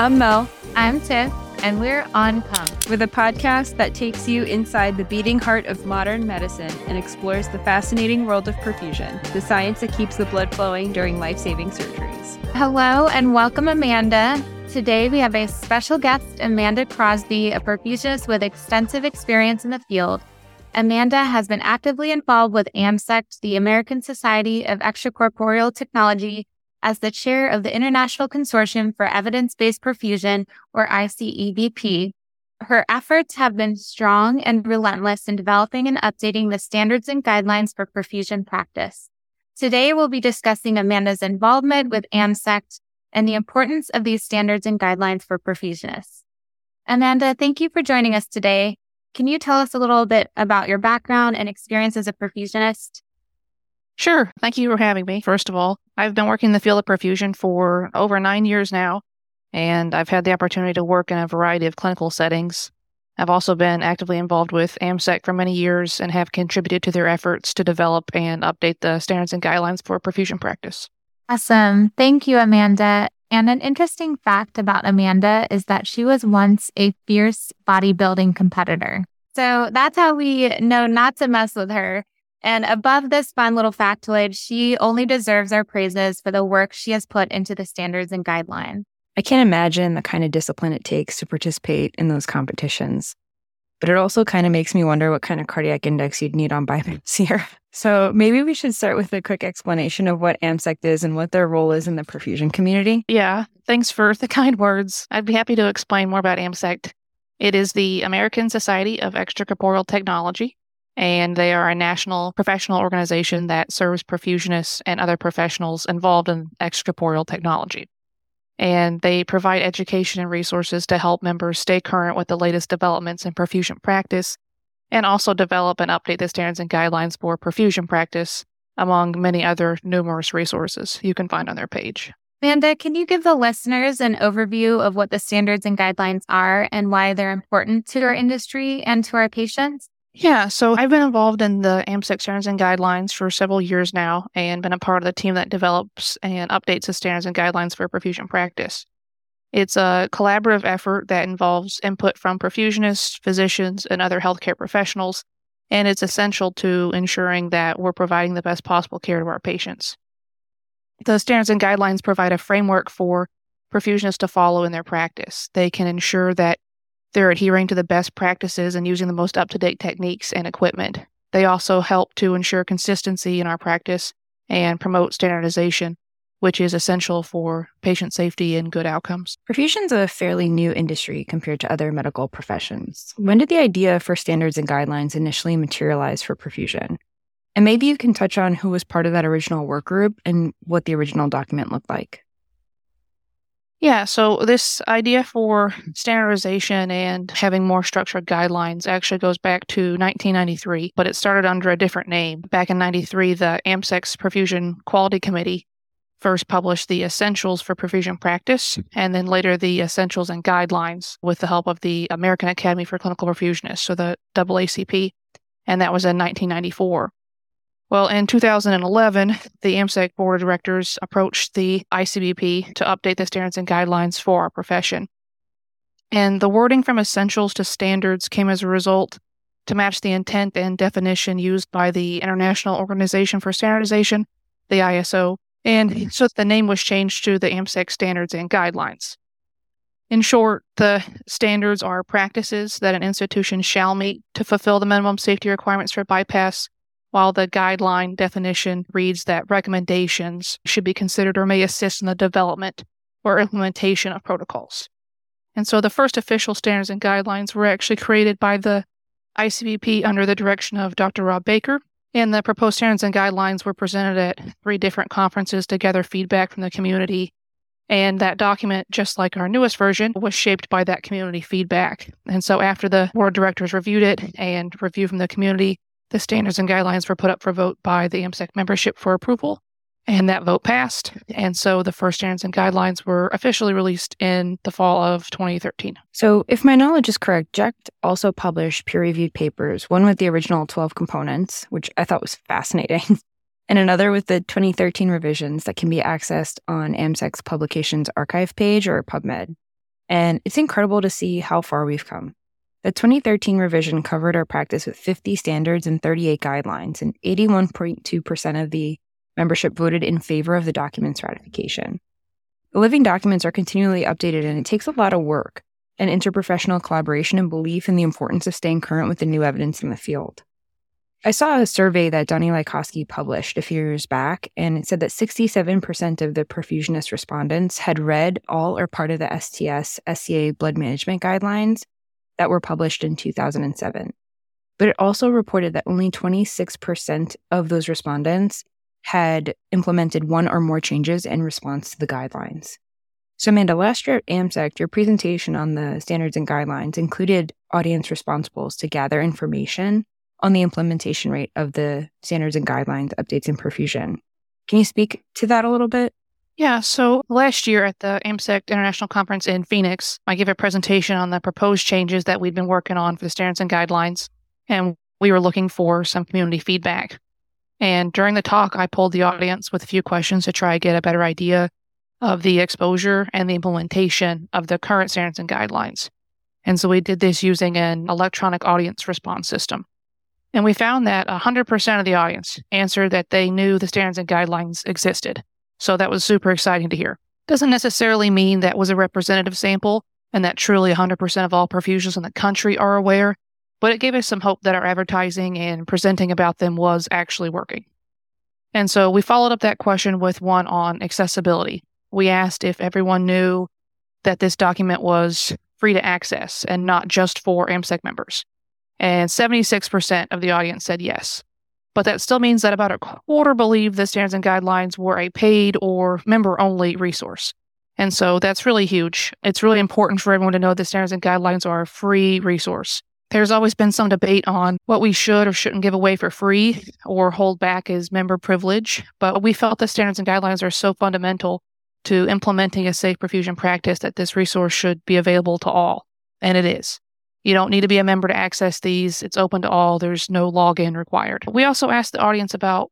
I'm Mel. I'm Tiff, and we're on Pump. With a podcast that takes you inside the beating heart of modern medicine and explores the fascinating world of perfusion, the science that keeps the blood flowing during life saving surgeries. Hello, and welcome, Amanda. Today we have a special guest, Amanda Crosby, a perfusionist with extensive experience in the field. Amanda has been actively involved with AMSECT, the American Society of Extracorporeal Technology, as the chair of the International Consortium for Evidence Based Perfusion, or ICEBP. Her efforts have been strong and relentless in developing and updating the standards and guidelines for perfusion practice. Today, we'll be discussing Amanda's involvement with AMSECT and the importance of these standards and guidelines for perfusionists. Amanda, thank you for joining us today. Can you tell us a little bit about your background and experience as a perfusionist? Sure. Thank you for having me. First of all, I've been working in the field of perfusion for over nine years now, and I've had the opportunity to work in a variety of clinical settings. I've also been actively involved with AMSECT for many years and have contributed to their efforts to develop and update the standards and guidelines for perfusion practice. Awesome. Thank you, Amanda. And an interesting fact about Amanda is that she was once a fierce bodybuilding competitor. So that's how we know not to mess with her. And above this fun little factoid, she only deserves our praises for the work she has put into the standards and guidelines. I can't imagine the kind of discipline it takes to participate in those competitions. But it also kind of makes me wonder what kind of cardiac index you'd need on bimaps here. So maybe we should start with a quick explanation of what AMSECT is and what their role is in the perfusion community. Yeah, thanks for the kind words. I'd be happy to explain more about AMSECT. It is the American Society of Extracorporeal Technology and they are a national professional organization that serves perfusionists and other professionals involved in extracorporeal technology. And they provide education and resources to help members stay current with the latest developments in perfusion practice and also develop and update the standards and guidelines for perfusion practice, among many other numerous resources you can find on their page. Amanda, can you give the listeners an overview of what the standards and guidelines are and why they're important to our industry and to our patients? Yeah, so I've been involved in the AMSECT standards and guidelines for several years now and been a part of the team that develops and updates the standards and guidelines for perfusion practice. It's a collaborative effort that involves input from perfusionists, physicians, and other healthcare professionals, and it's essential to ensuring that we're providing the best possible care to our patients. The standards and guidelines provide a framework for perfusionists to follow in their practice. They can ensure that they're adhering to the best practices and using the most up to date techniques and equipment. They also help to ensure consistency in our practice and promote standardization, which is essential for patient safety and good outcomes. Perfusion's a fairly new industry compared to other medical professions. When did the idea for standards and guidelines initially materialize for perfusion? And maybe you can touch on who was part of that original work group and what the original document looked like. Yeah, so this idea for standardization and having more structured guidelines actually goes back to 1993, but it started under a different name. Back in 93, the AMSECT Perfusion Quality Committee first published the Essentials for Perfusion Practice, hmm. and then later the Essentials and Guidelines with the help of the American Academy for Clinical Perfusionists, so the AACP, and that was in 1994. Well, in 2011, the AMSECT board of directors approached the ICEBP to update the standards and guidelines for our profession. And the wording from essentials to standards came as a result to match the intent and definition used by the International Organization for Standardization, the ISO, and so the name was changed to the AMSECT standards and guidelines. In short, the standards are practices that an institution shall meet to fulfill the minimum safety requirements for bypass while the guideline definition reads that recommendations should be considered or may assist in the development or implementation of protocols. And so the first official standards and guidelines were actually created by the ICEBP under the direction of Dr. Rob Baker. And the proposed standards and guidelines were presented at three different conferences to gather feedback from the community. And that document, just like our newest version, was shaped by that community feedback. And so after the board of directors reviewed it and review from the community, the standards and guidelines were put up for vote by the AMSECT membership for approval, and that vote passed. And so the first standards and guidelines were officially released in the fall of 2013. So, if my knowledge is correct, JECT also published peer reviewed papers, one with the original 12 components, which I thought was fascinating, and another with the 2013 revisions that can be accessed on AMSECT's publications archive page or PubMed. And it's incredible to see how far we've come. The 2013 revision covered our practice with 50 standards and 38 guidelines, and 81.2% of the membership voted in favor of the document's ratification. The living documents are continually updated, and it takes a lot of work and interprofessional collaboration and belief in the importance of staying current with the new evidence in the field. I saw a survey that Donnie Likosky published a few years back, and it said that 67% of the perfusionist respondents had read all or part of the STS SCA blood management guidelines that were published in 2007. But it also reported that only 26% of those respondents had implemented one or more changes in response to the guidelines. So, Amanda, last year at AMSECT, your presentation on the standards and guidelines included audience responsibles to gather information on the implementation rate of the standards and guidelines updates in perfusion. Can you speak to that a little bit? Yeah, so last year at the AMSECT International Conference in Phoenix, I gave a presentation on the proposed changes that we'd been working on for the standards and guidelines, and we were looking for some community feedback. And during the talk, I polled the audience with a few questions to try to get a better idea of the exposure and the implementation of the current standards and guidelines. And so we did this using an electronic audience response system. And we found that 100% of the audience answered that they knew the standards and guidelines existed. So that was super exciting to hear. Doesn't necessarily mean that was a representative sample and that truly 100% of all perfusions in the country are aware, but it gave us some hope that our advertising and presenting about them was actually working. And so we followed up that question with one on accessibility. We asked if everyone knew that this document was free to access and not just for AMSECT members and 76% of the audience said yes. But that still means that about a quarter believe the standards and guidelines were a paid or member only resource. And so that's really huge. It's really important for everyone to know the standards and guidelines are a free resource. There's always been some debate on what we should or shouldn't give away for free or hold back as member privilege, but we felt the standards and guidelines are so fundamental to implementing a safe perfusion practice that this resource should be available to all. And it is. You don't need to be a member to access these. It's open to all. There's no login required. We also asked the audience about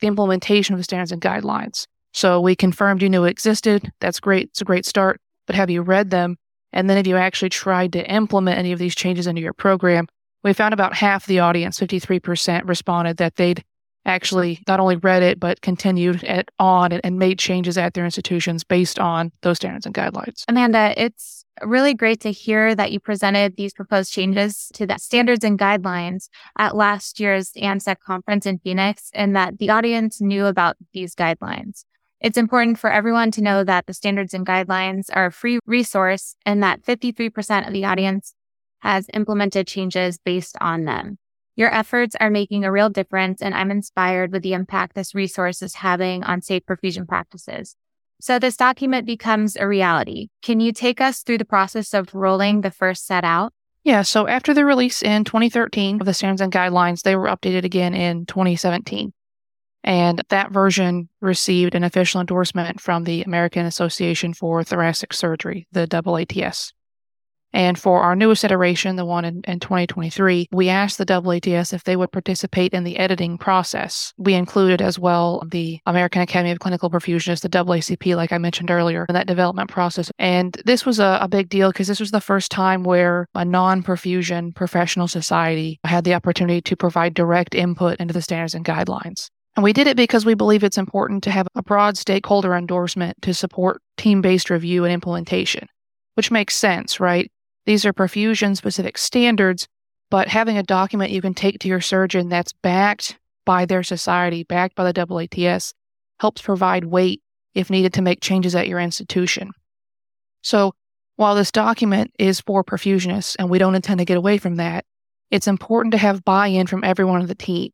the implementation of the standards and guidelines. So we confirmed you knew it existed. That's great. It's a great start. But have you read them? And then have you actually tried to implement any of these changes into your program? We found about half the audience, 53%, responded that they'd actually not only read it, but continued it on and, and made changes at their institutions based on those standards and guidelines. Amanda, it's really great to hear that you presented these proposed changes to the standards and guidelines at last year's AMSECT conference in Phoenix and that the audience knew about these guidelines. It's important for everyone to know that the standards and guidelines are a free resource and that 53% of the audience has implemented changes based on them. Your efforts are making a real difference, and I'm inspired with the impact this resource is having on safe perfusion practices. So this document becomes a reality. Can you take us through the process of rolling the first set out? Yeah, so after the release in 2013 of the standards and guidelines, they were updated again in 2017. And that version received an official endorsement from the American Association for Thoracic Surgery, the AATS. And for our newest iteration, the one in, in 2023, we asked the AATS if they would participate in the editing process. We included as well the American Academy of Clinical Perfusionists, the AACP, like I mentioned earlier, in that development process. And this was a, a big deal because this was the first time where a non perfusion professional society had the opportunity to provide direct input into the standards and guidelines. And we did it because we believe it's important to have a broad stakeholder endorsement to support team based review and implementation, which makes sense, right? These are perfusion specific standards, but having a document you can take to your surgeon that's backed by their society, backed by the AATS, helps provide weight if needed to make changes at your institution. So, while this document is for perfusionists and we don't intend to get away from that, it's important to have buy in from everyone on the team.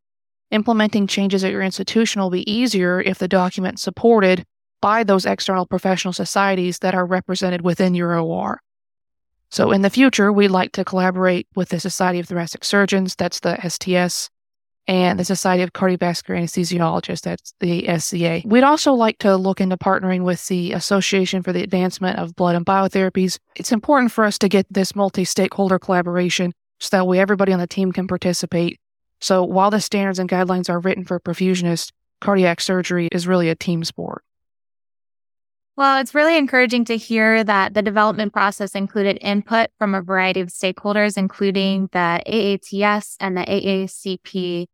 Implementing changes at your institution will be easier if the document's supported by those external professional societies that are represented within your OR. So in the future, we'd like to collaborate with the Society of Thoracic Surgeons, that's the STS, and the Society of Cardiovascular Anesthesiologists, that's the SCA. We'd also like to look into partnering with the Association for the Advancement of Blood and Biotherapies. It's important for us to get this multi stakeholder collaboration so that way everybody on the team can participate. So while the standards and guidelines are written for perfusionists, cardiac surgery is really a team sport. Well, it's really encouraging to hear that the development process included input from a variety of stakeholders, including the AATS and the AACP.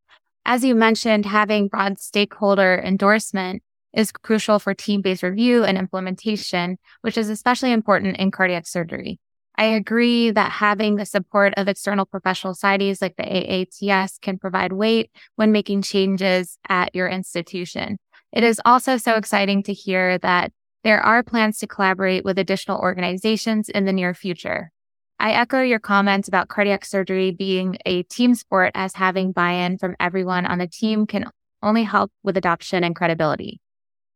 As you mentioned, having broad stakeholder endorsement is crucial for team based review and implementation, which is especially important in cardiac surgery. I agree that having the support of external professional societies like the AATS can provide weight when making changes at your institution. It is also so exciting to hear that there are plans to collaborate with additional organizations in the near future. I echo your comments about cardiac surgery being a team sport as having buy-in from everyone on the team can only help with adoption and credibility.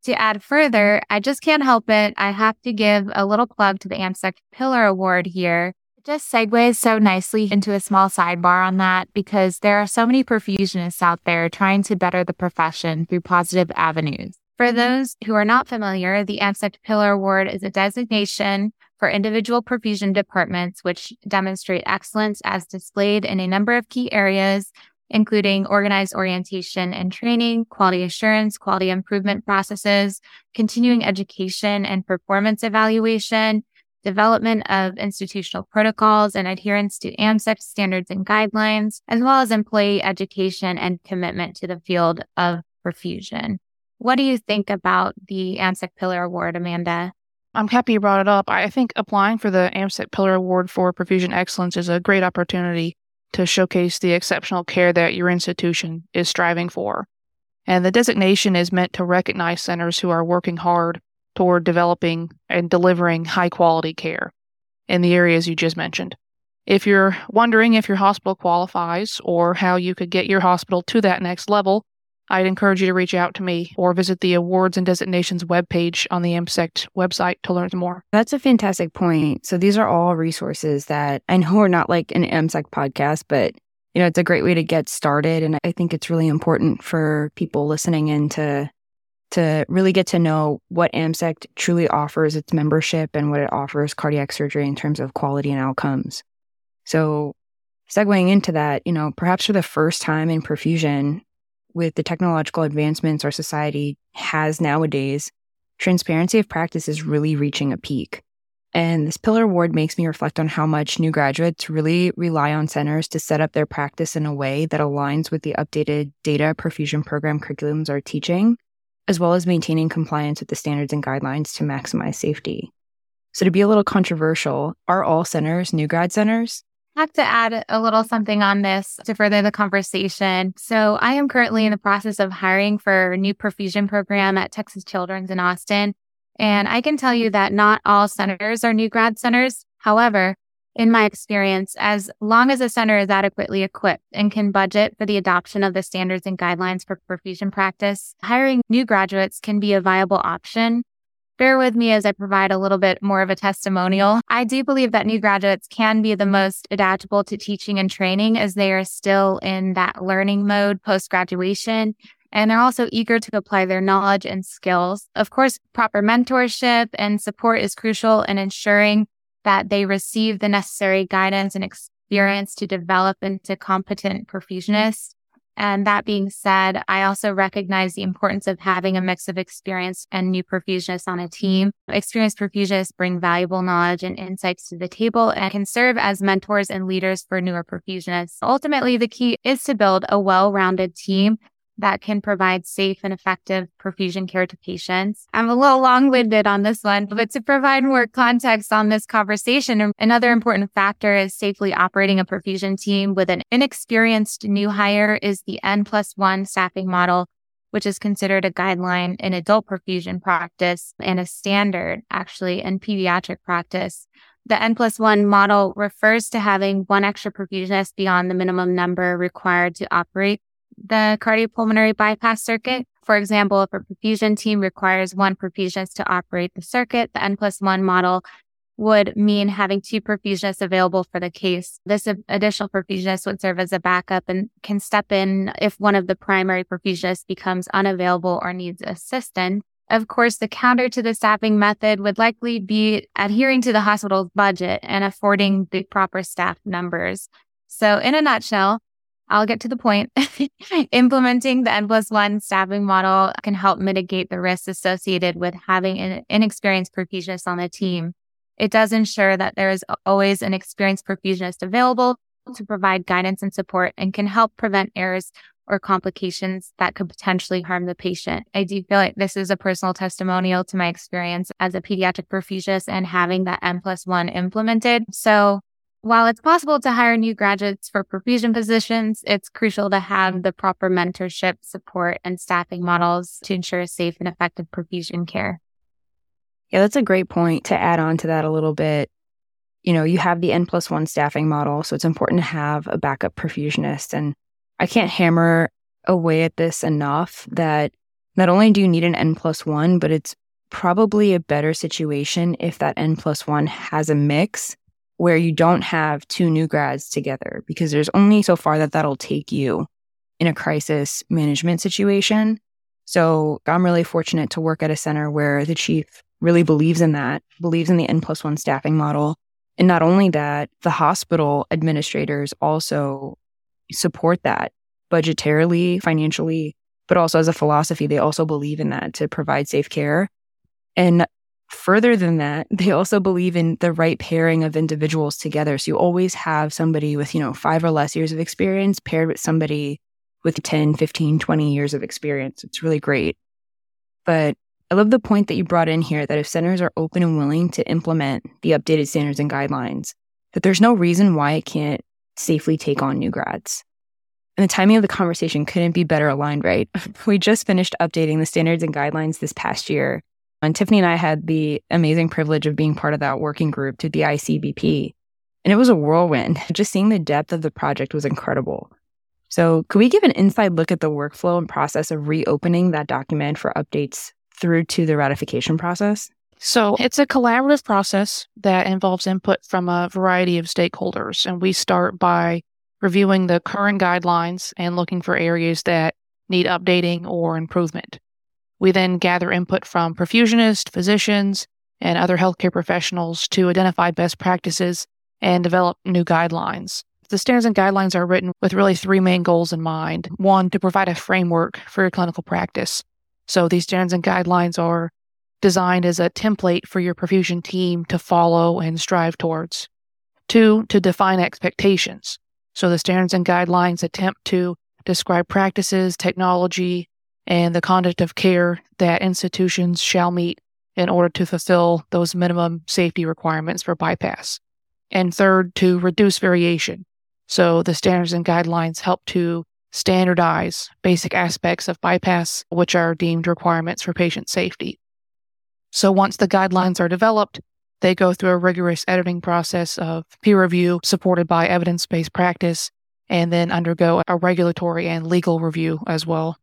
To add further, I just can't help it. I have to give a little plug to the AMSECT Pillar Award here. It just segues so nicely into a small sidebar on that because there are so many perfusionists out there trying to better the profession through positive avenues. For those who are not familiar, the AMSECT Pillar Award is a designation for individual perfusion departments which demonstrate excellence as displayed in a number of key areas, including organized orientation and training, quality assurance, quality improvement processes, continuing education and performance evaluation, development of institutional protocols and adherence to AMSECT standards and guidelines, as well as employee education and commitment to the field of perfusion. What do you think about the AMSECT Pillar Award, Amanda? I'm happy you brought it up. I think applying for the AMSECT Pillar Award for Perfusion Excellence is a great opportunity to showcase the exceptional care that your institution is striving for. And the designation is meant to recognize centers who are working hard toward developing and delivering high quality care in the areas you just mentioned. If you're wondering if your hospital qualifies or how you could get your hospital to that next level, I'd encourage you to reach out to me or visit the awards and designations webpage on the AMSECT website to learn more. That's a fantastic point. So these are all resources that I know are not like an AMSECT podcast, but you know, it's a great way to get started. And I think it's really important for people listening in to to really get to know what AMSECT truly offers its membership and what it offers cardiac surgery in terms of quality and outcomes. So segueing into that, you know, perhaps for the first time in perfusion, with the technological advancements our society has nowadays, transparency of practice is really reaching a peak. And this pillar award makes me reflect on how much new graduates really rely on centers to set up their practice in a way that aligns with the updated data perfusion program curriculums are teaching, as well as maintaining compliance with the standards and guidelines to maximize safety. So, to be a little controversial, are all centers new grad centers? Have to add a little something on this to further the conversation. So, I am currently in the process of hiring for a new perfusion program at Texas Children's in Austin. And I can tell you that not all centers are new grad centers. However, in my experience, as long as a center is adequately equipped and can budget for the adoption of the standards and guidelines for perfusion practice, hiring new graduates can be a viable option Bear with me as I provide a little bit more of a testimonial. I do believe that new graduates can be the most adaptable to teaching and training as they are still in that learning mode post graduation. And they're also eager to apply their knowledge and skills. Of course, proper mentorship and support is crucial in ensuring that they receive the necessary guidance and experience to develop into competent perfusionists. And that being said, I also recognize the importance of having a mix of experienced and new perfusionists on a team. Experienced perfusionists bring valuable knowledge and insights to the table and can serve as mentors and leaders for newer perfusionists. Ultimately, the key is to build a well-rounded team that can provide safe and effective perfusion care to patients. I'm a little long winded on this one, but to provide more context on this conversation, another important factor is safely operating a perfusion team with an inexperienced new hire is the N plus one staffing model, which is considered a guideline in adult perfusion practice and a standard actually in pediatric practice. The N plus one model refers to having one extra perfusionist beyond the minimum number required to operate the cardiopulmonary bypass circuit. For example, if a perfusion team requires one perfusionist to operate the circuit, the N plus one model would mean having two perfusionists available for the case. This additional perfusionist would serve as a backup and can step in if one of the primary perfusionists becomes unavailable or needs assistance. Of course, the counter to the staffing method would likely be adhering to the hospital's budget and affording the proper staff numbers. So in a nutshell, I'll get to the point. Implementing the N plus one staffing model can help mitigate the risks associated with having an inexperienced perfusionist on the team. It does ensure that there is always an experienced perfusionist available to provide guidance and support and can help prevent errors or complications that could potentially harm the patient. I do feel like this is a personal testimonial to my experience as a pediatric perfusionist and having that N plus one implemented. So while it's possible to hire new graduates for perfusion positions, it's crucial to have the proper mentorship, support, and staffing models to ensure safe and effective perfusion care. Yeah, that's a great point to add on to that a little bit. You know, you have the N plus one staffing model, so it's important to have a backup perfusionist. And I can't hammer away at this enough that not only do you need an N plus one, but it's probably a better situation if that N plus one has a mix where you don't have two new grads together because there's only so far that that'll take you in a crisis management situation. So I'm really fortunate to work at a center where the chief really believes in that, believes in the N plus one staffing model. And not only that, the hospital administrators also support that budgetarily, financially, but also as a philosophy. They also believe in that to provide safe care. And Further than that, they also believe in the right pairing of individuals together. So you always have somebody with, you know, five or less years of experience paired with somebody with 10, 15, 20 years of experience. It's really great. But I love the point that you brought in here that if centers are open and willing to implement the updated standards and guidelines, that there's no reason why it can't safely take on new grads. And the timing of the conversation couldn't be better aligned, right? We just finished updating the standards and guidelines this past year. And Tiffany and I had the amazing privilege of being part of that working group to the ICEBP. And it was a whirlwind. Just seeing the depth of the project was incredible. So, could we give an inside look at the workflow and process of reopening that document for updates through to the ratification process? So, it's a collaborative process that involves input from a variety of stakeholders. And we start by reviewing the current guidelines and looking for areas that need updating or improvement. We then gather input from perfusionists, physicians, and other healthcare professionals to identify best practices and develop new guidelines. The standards and guidelines are written with really three main goals in mind. One, to provide a framework for your clinical practice. So these standards and guidelines are designed as a template for your perfusion team to follow and strive towards. Two, to define expectations. So the standards and guidelines attempt to describe practices, technology, and the conduct of care that institutions shall meet in order to fulfill those minimum safety requirements for bypass. And third, to reduce variation. So the standards and guidelines help to standardize basic aspects of bypass, which are deemed requirements for patient safety. So once the guidelines are developed, they go through a rigorous editing process of peer review supported by evidence based practice and then undergo a regulatory and legal review as well.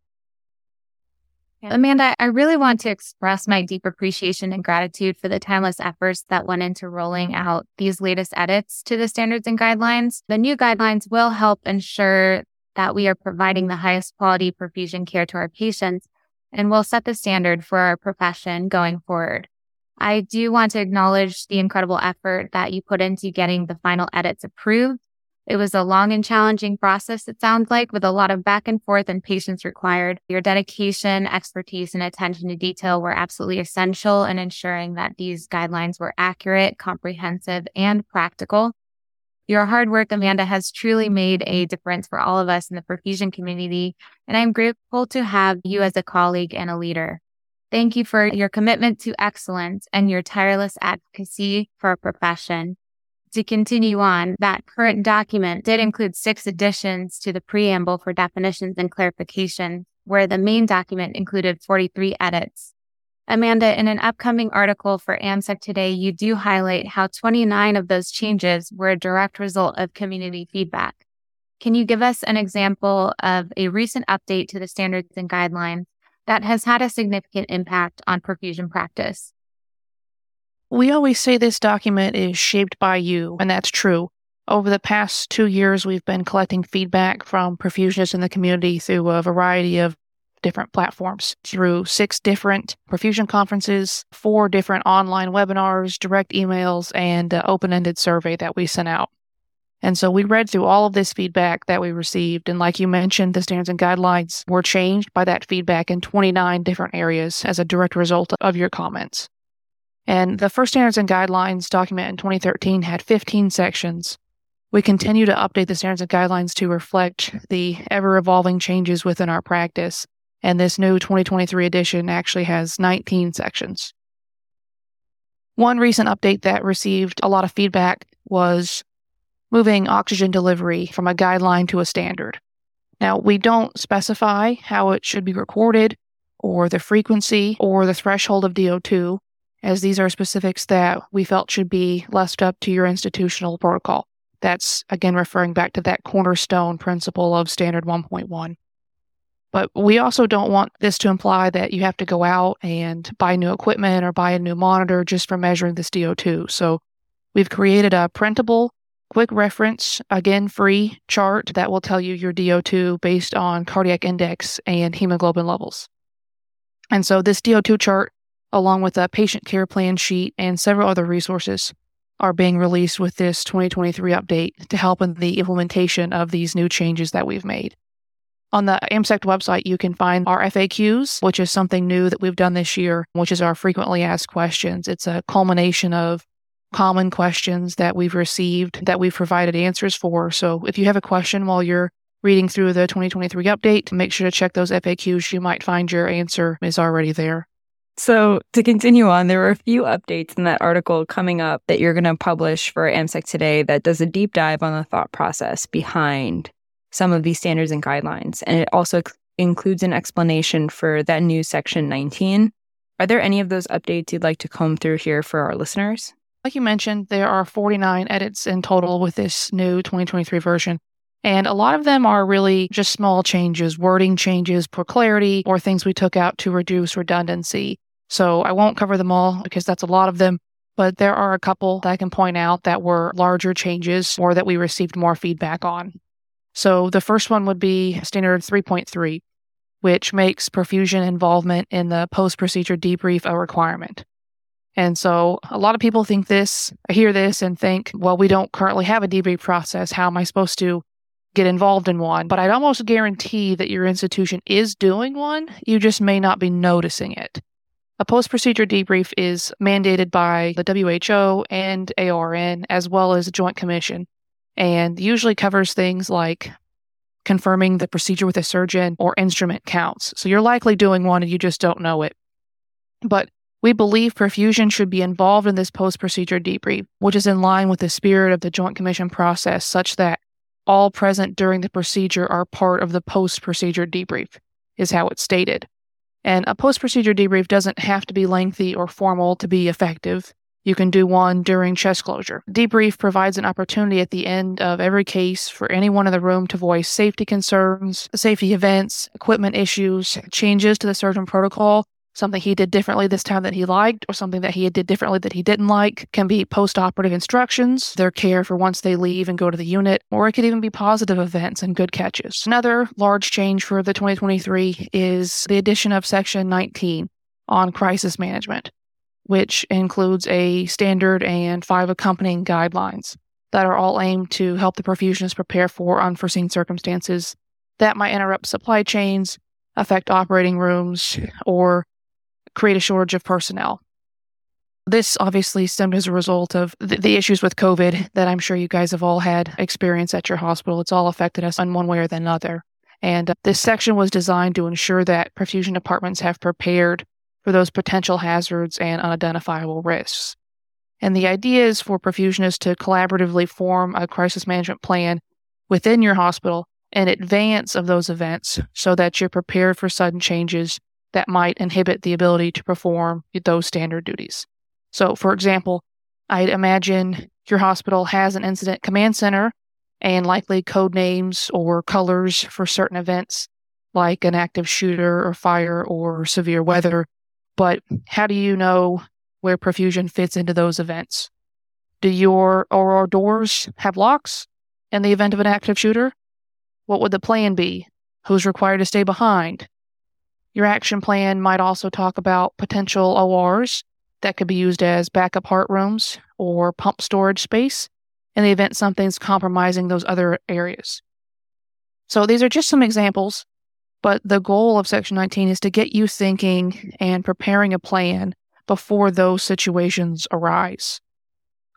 Amanda, I really want to express my deep appreciation and gratitude for the timeless efforts that went into rolling out these latest edits to the standards and guidelines. The new guidelines will help ensure that we are providing the highest quality perfusion care to our patients and will set the standard for our profession going forward. I do want to acknowledge the incredible effort that you put into getting the final edits approved it was a long and challenging process, it sounds like, with a lot of back and forth and patience required. Your dedication, expertise, and attention to detail were absolutely essential in ensuring that these guidelines were accurate, comprehensive, and practical. Your hard work, Amanda, has truly made a difference for all of us in the perfusion community, and I'm grateful to have you as a colleague and a leader. Thank you for your commitment to excellence and your tireless advocacy for our profession to continue on, that current document did include six additions to the preamble for definitions and clarification, where the main document included 43 edits. Amanda, in an upcoming article for AMSECT Today, you do highlight how 29 of those changes were a direct result of community feedback. Can you give us an example of a recent update to the standards and guidelines that has had a significant impact on perfusion practice? We always say this document is shaped by you, and that's true. Over the past two years, we've been collecting feedback from perfusionists in the community through a variety of different platforms through six different perfusion conferences, four different online webinars, direct emails, and an open ended survey that we sent out. And so we read through all of this feedback that we received. And like you mentioned, the standards and guidelines were changed by that feedback in 29 different areas as a direct result of your comments. And the first standards and guidelines document in 2013 had 15 sections. We continue to update the standards and guidelines to reflect the ever evolving changes within our practice. And this new 2023 edition actually has 19 sections. One recent update that received a lot of feedback was moving oxygen delivery from a guideline to a standard. Now, we don't specify how it should be recorded or the frequency or the threshold of DO2, as these are specifics that we felt should be left up to your institutional protocol. That's again referring back to that cornerstone principle of standard 1.1. But we also don't want this to imply that you have to go out and buy new equipment or buy a new monitor just for measuring this DO2. So we've created a printable quick reference, again, free chart that will tell you your DO2 based on cardiac index and hemoglobin levels. And so this DO2 chart, along with a patient care plan sheet and several other resources, are being released with this 2023 update to help in the implementation of these new changes that we've made. On the AMSECT website, you can find our FAQs, which is something new that we've done this year, which is our frequently asked questions. It's a culmination of common questions that we've received that we've provided answers for. So if you have a question while you're reading through the 2023 update, make sure to check those FAQs. You might find your answer is already there. So, to continue on, there were a few updates in that article coming up that you're going to publish for AMSECT today that does a deep dive on the thought process behind some of these standards and guidelines. And it also includes an explanation for that new section 19. Are there any of those updates you'd like to comb through here for our listeners? Like you mentioned, there are 49 edits in total with this new 2023 version. And a lot of them are really just small changes, wording changes for clarity, or things we took out to reduce redundancy. So I won't cover them all because that's a lot of them, but there are a couple that I can point out that were larger changes or that we received more feedback on. So the first one would be standard 3.3, which makes perfusion involvement in the post procedure debrief a requirement. And so a lot of people think this, hear this and think, well, we don't currently have a debrief process. How am I supposed to get involved in one? But I'd almost guarantee that your institution is doing one. You just may not be noticing it. A post procedure debrief is mandated by the WHO and ARN, as well as Joint Commission, and usually covers things like confirming the procedure with a surgeon or instrument counts. So you're likely doing one and you just don't know it. But we believe perfusion should be involved in this post procedure debrief, which is in line with the spirit of the Joint Commission process, such that all present during the procedure are part of the post procedure debrief, is how it's stated. And a post procedure debrief doesn't have to be lengthy or formal to be effective. You can do one during chest closure. Debrief provides an opportunity at the end of every case for anyone in the room to voice safety concerns, safety events, equipment issues, changes to the surgeon protocol, something he did differently this time that he liked or something that he did differently that he didn't like can be post-operative instructions their care for once they leave and go to the unit or it could even be positive events and good catches. Another large change for the 2023 is the addition of section 19 on crisis management which includes a standard and five accompanying guidelines that are all aimed to help the perfusionist prepare for unforeseen circumstances that might interrupt supply chains affect operating rooms or create a shortage of personnel. This obviously stemmed as a result of the, the, issues with COVID that I'm sure you guys have all had experience at your hospital. It's all affected us in one way or the other. And uh, this section was designed to ensure that perfusion departments have prepared for those potential hazards and unidentifiable risks. And the idea is for perfusionists to collaboratively form a crisis management plan within your hospital in advance of those events so that you're prepared for sudden changes that might inhibit the ability to perform those standard duties. So, for example, I'd imagine your hospital has an incident command center and likely code names or colors for certain events like an active shooter or fire or severe weather. But how do you know where perfusion fits into those events? Do your OR our doors have locks in the event of an active shooter? What would the plan be? Who's required to stay behind? Your action plan might also talk about potential ORs that could be used as backup heart rooms or pump storage space. in the event something's compromising those other areas. So these are just some examples, but the goal of Section 19 is to get you thinking and preparing a plan before those situations arise.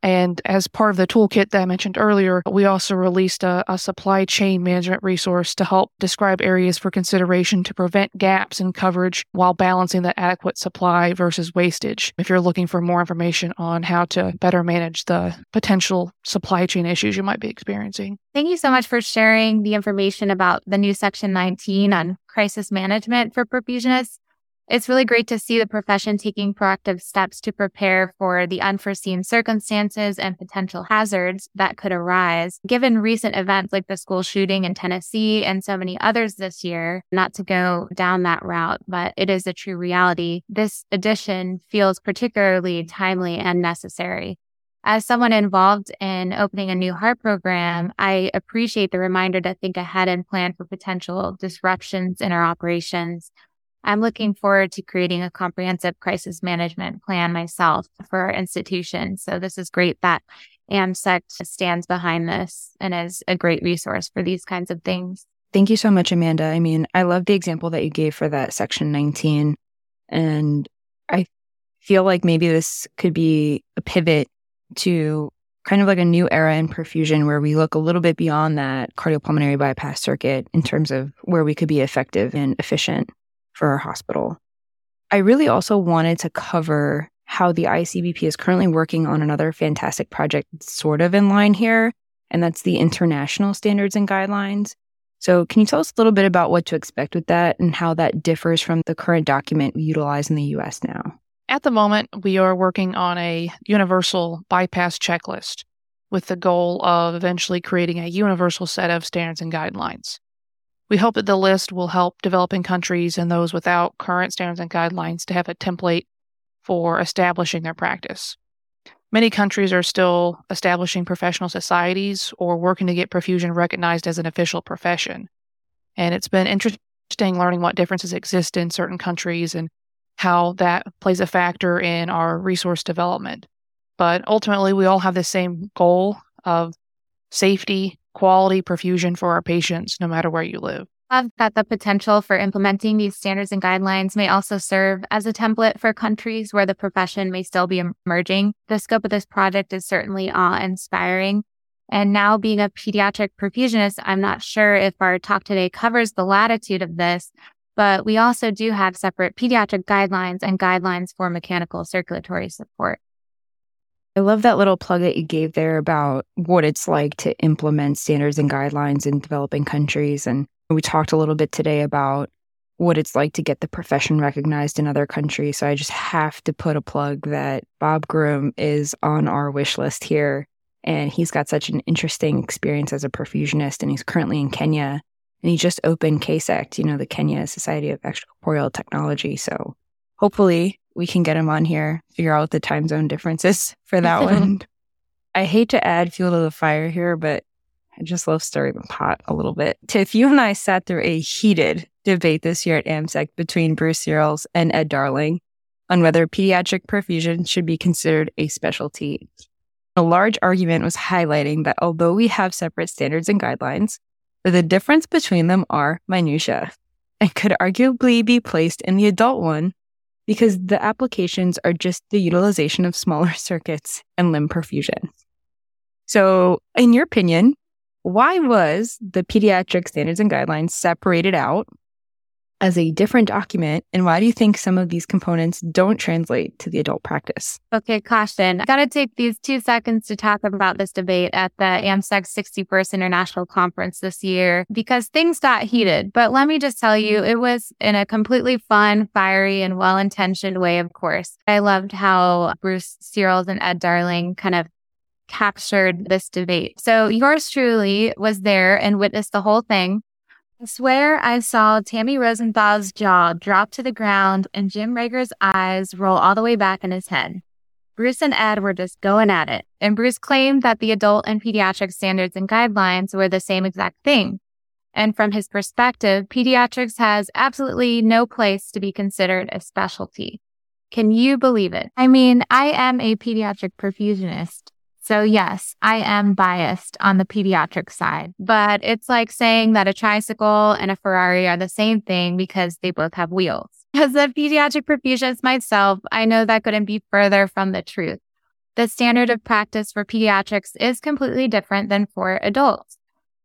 And as part of the toolkit that I mentioned earlier, we also released a, a, supply chain management resource to help describe areas for consideration to prevent gaps in coverage while balancing the adequate supply versus wastage. If you're looking for more information on how to better manage the potential supply chain issues you might be experiencing. Thank you so much for sharing the information about the new Section 19 on crisis management for perfusionists. It's really great to see the profession taking proactive steps to prepare for the unforeseen circumstances and potential hazards that could arise. Given recent events like the school shooting in Tennessee and so many others this year, not to go down that route, but it is a true reality. This edition feels particularly timely and necessary. As someone involved in opening a new heart program, I appreciate the reminder to think ahead and plan for potential disruptions in our operations. I'm looking forward to creating a comprehensive crisis management plan myself for our institution. So this is great that AMSECT stands behind this and is a great resource for these kinds of things. Thank you so much, Amanda. I mean, I love the example that you gave for that section 19. And I feel like maybe this could be a pivot to kind of like a new era in perfusion where we look a little bit beyond that cardiopulmonary bypass circuit in terms of where we could be effective and efficient for our hospital. I really also wanted to cover how the ICEBP is currently working on another fantastic project sort of in line here, and that's the international standards and guidelines. So, can you tell us a little bit about what to expect with that and how that differs from the current document we utilize in the US now? At the moment, we are working on a universal bypass checklist with the goal of eventually creating a universal set of standards and guidelines. We hope that the list will help developing countries and those without current standards and guidelines to have a template for establishing their practice. Many countries are still establishing professional societies or working to get perfusion recognized as an official profession. And it's been interesting learning what differences exist in certain countries and how that plays a factor in our resource development. But ultimately, we all have the same goal of safety quality perfusion for our patients, no matter where you live. Love that the potential for implementing these standards and guidelines may also serve as a template for countries where the profession may still be emerging. The scope of this project is certainly awe inspiring. And now, being a pediatric perfusionist, I'm not sure if our talk today covers the latitude of this, but we also do have separate pediatric guidelines and guidelines for mechanical circulatory support. I love that little plug that you gave there about what it's like to implement standards and guidelines in developing countries. And we talked a little bit today about what it's like to get the profession recognized in other countries. So I just have to put a plug that Bob Groom is on our wish list here. And he's got such an interesting experience as a perfusionist, and he's currently in Kenya. And he just opened KSECT, you know, the Kenya Society of Extracorporeal Technology. So hopefully we can get him on here, figure out the time zone differences for that one. I hate to add fuel to the fire here, but I just love stirring the pot a little bit. Tiff, you and I sat through a heated debate this year at AMSECT between Bruce Searles and Ed Darling on whether pediatric perfusion should be considered a specialty. A large argument was highlighting that although we have separate standards and guidelines, the difference between them are minutia and could arguably be placed in the adult one because the applications are just the utilization of smaller circuits and limb perfusion. So, in your opinion, why was the pediatric standards and guidelines separated out as a different document? And why do you think some of these components don't translate to the adult practice? Okay, caution. I got to take these two seconds to talk about this debate at the AMSECT 61st International Conference this year because things got heated. But let me just tell you, it was in a completely fun, fiery, and well intentioned way, of course. I loved how Bruce Searles and Ed Darling kind of captured this debate. So yours truly was there and witnessed the whole thing. I swear I saw Tammy Rosenthal's jaw drop to the ground and Jim Reagor's eyes roll all the way back in his head. Bruce and Ed were just going at it, and Bruce claimed that the adult and pediatric standards and guidelines were the same exact thing. And from his perspective, pediatrics has absolutely no place to be considered a specialty. Can you believe it? I mean, I am a pediatric perfusionist, So, yes, I am biased on the pediatric side, but it's like saying that a tricycle and a Ferrari are the same thing because they both have wheels. As a pediatric perfusionist myself, I know that couldn't be further from the truth. The standard of practice for pediatrics is completely different than for adults,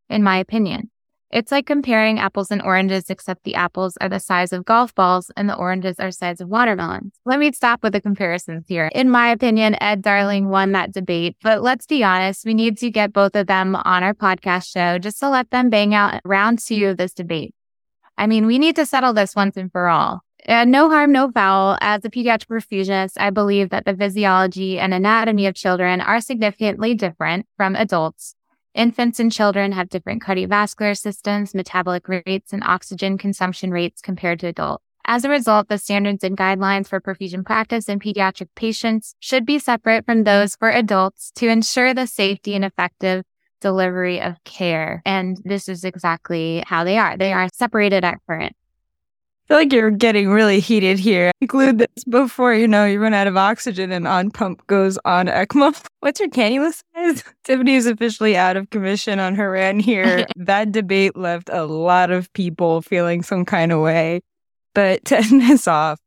in my opinion. It's like comparing apples and oranges, except the apples are the size of golf balls and the oranges are size of watermelons. Let me stop with the comparisons here. In my opinion, Ed Darling won that debate, but let's be honest, we need to get both of them on our podcast show just to let them bang out round two of this debate. I mean, we need to settle this once and for all. And no harm, no foul. As a pediatric perfusionist, I believe that the physiology and anatomy of children are significantly different from adults. Infants and children have different cardiovascular systems, metabolic rates, and oxygen consumption rates compared to adults. As a result, the standards and guidelines for perfusion practice in pediatric patients should be separate from those for adults to ensure the safety and effective delivery of care. And this is exactly how they are. They are separated at current feel like you're getting really heated here. Include this before you know you run out of oxygen and on pump goes on ECMO. What's your cannula size? Tiffany is officially out of commission on her rant here. that debate left a lot of people feeling some kind of way. But to end this off,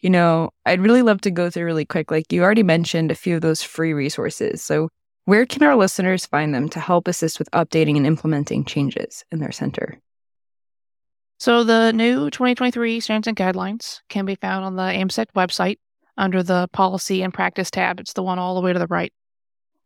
you know, I'd really love to go through really quick. Like you already mentioned a few of those free resources. So where can our listeners find them to help assist with updating and implementing changes in their center? So the new 2023 standards and guidelines can be found on the AMSECT website under the policy and practice tab. It's the one all the way to the right.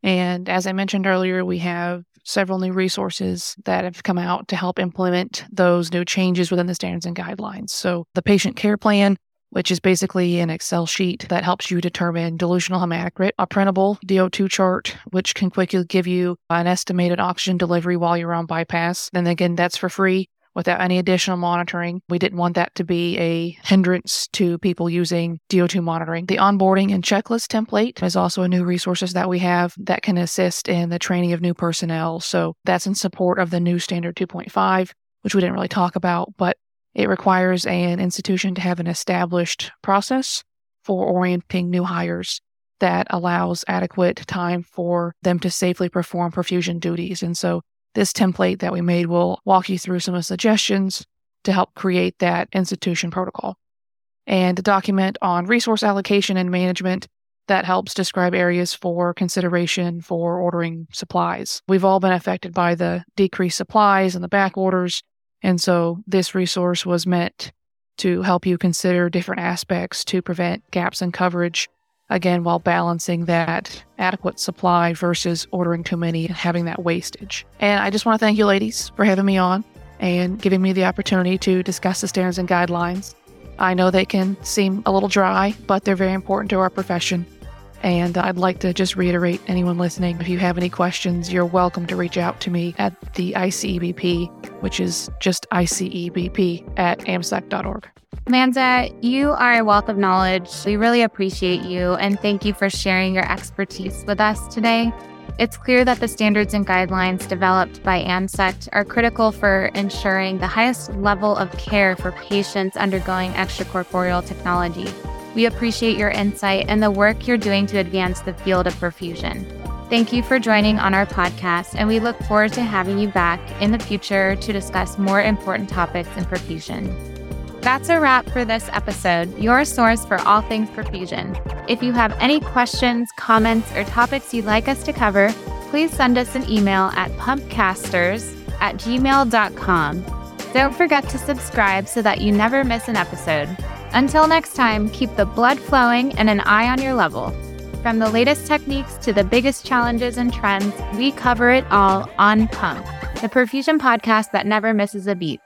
And as I mentioned earlier, we have several new resources that have come out to help implement those new changes within the standards and guidelines. So the patient care plan, which is basically an Excel sheet that helps you determine dilutional hematocrit, a printable DO2 chart, which can quickly give you an estimated oxygen delivery while you're on bypass. And again, that's for free without any additional monitoring. We didn't want that to be a hindrance to people using DO2 monitoring. The onboarding and checklist template is also a new resources that we have that can assist in the training of new personnel. So that's in support of the new standard 2.5, which we didn't really talk about, but it requires an institution to have an established process for orienting new hires that allows adequate time for them to safely perform perfusion duties. And so this template that we made will walk you through some of the suggestions to help create that institution protocol. And a document on resource allocation and management that helps describe areas for consideration for ordering supplies. We've all been affected by the decreased supplies and the back orders. And so this resource was meant to help you consider different aspects to prevent gaps in coverage again, while balancing that adequate supply versus ordering too many and having that wastage. And I just want to thank you, ladies, for having me on and giving me the opportunity to discuss the standards and guidelines. I know they can seem a little dry, but they're very important to our profession. And I'd like to just reiterate anyone listening if you have any questions, you're welcome to reach out to me at the ICEBP, which is just ICEBP at amsect.org. Amanda, you are a wealth of knowledge. We really appreciate you and thank you for sharing your expertise with us today. It's clear that the standards and guidelines developed by AMSECT are critical for ensuring the highest level of care for patients undergoing extracorporeal technology. We appreciate your insight and the work you're doing to advance the field of perfusion. Thank you for joining on our podcast, and we look forward to having you back in the future to discuss more important topics in perfusion. That's a wrap for this episode, your source for all things perfusion. If you have any questions, comments, or topics you'd like us to cover, please send us an email at pumpcasters at gmail.com. Don't forget to subscribe so that you never miss an episode. Until next time, keep the blood flowing and an eye on your level. From the latest techniques to the biggest challenges and trends, we cover it all on Pump, the perfusion podcast that never misses a beat.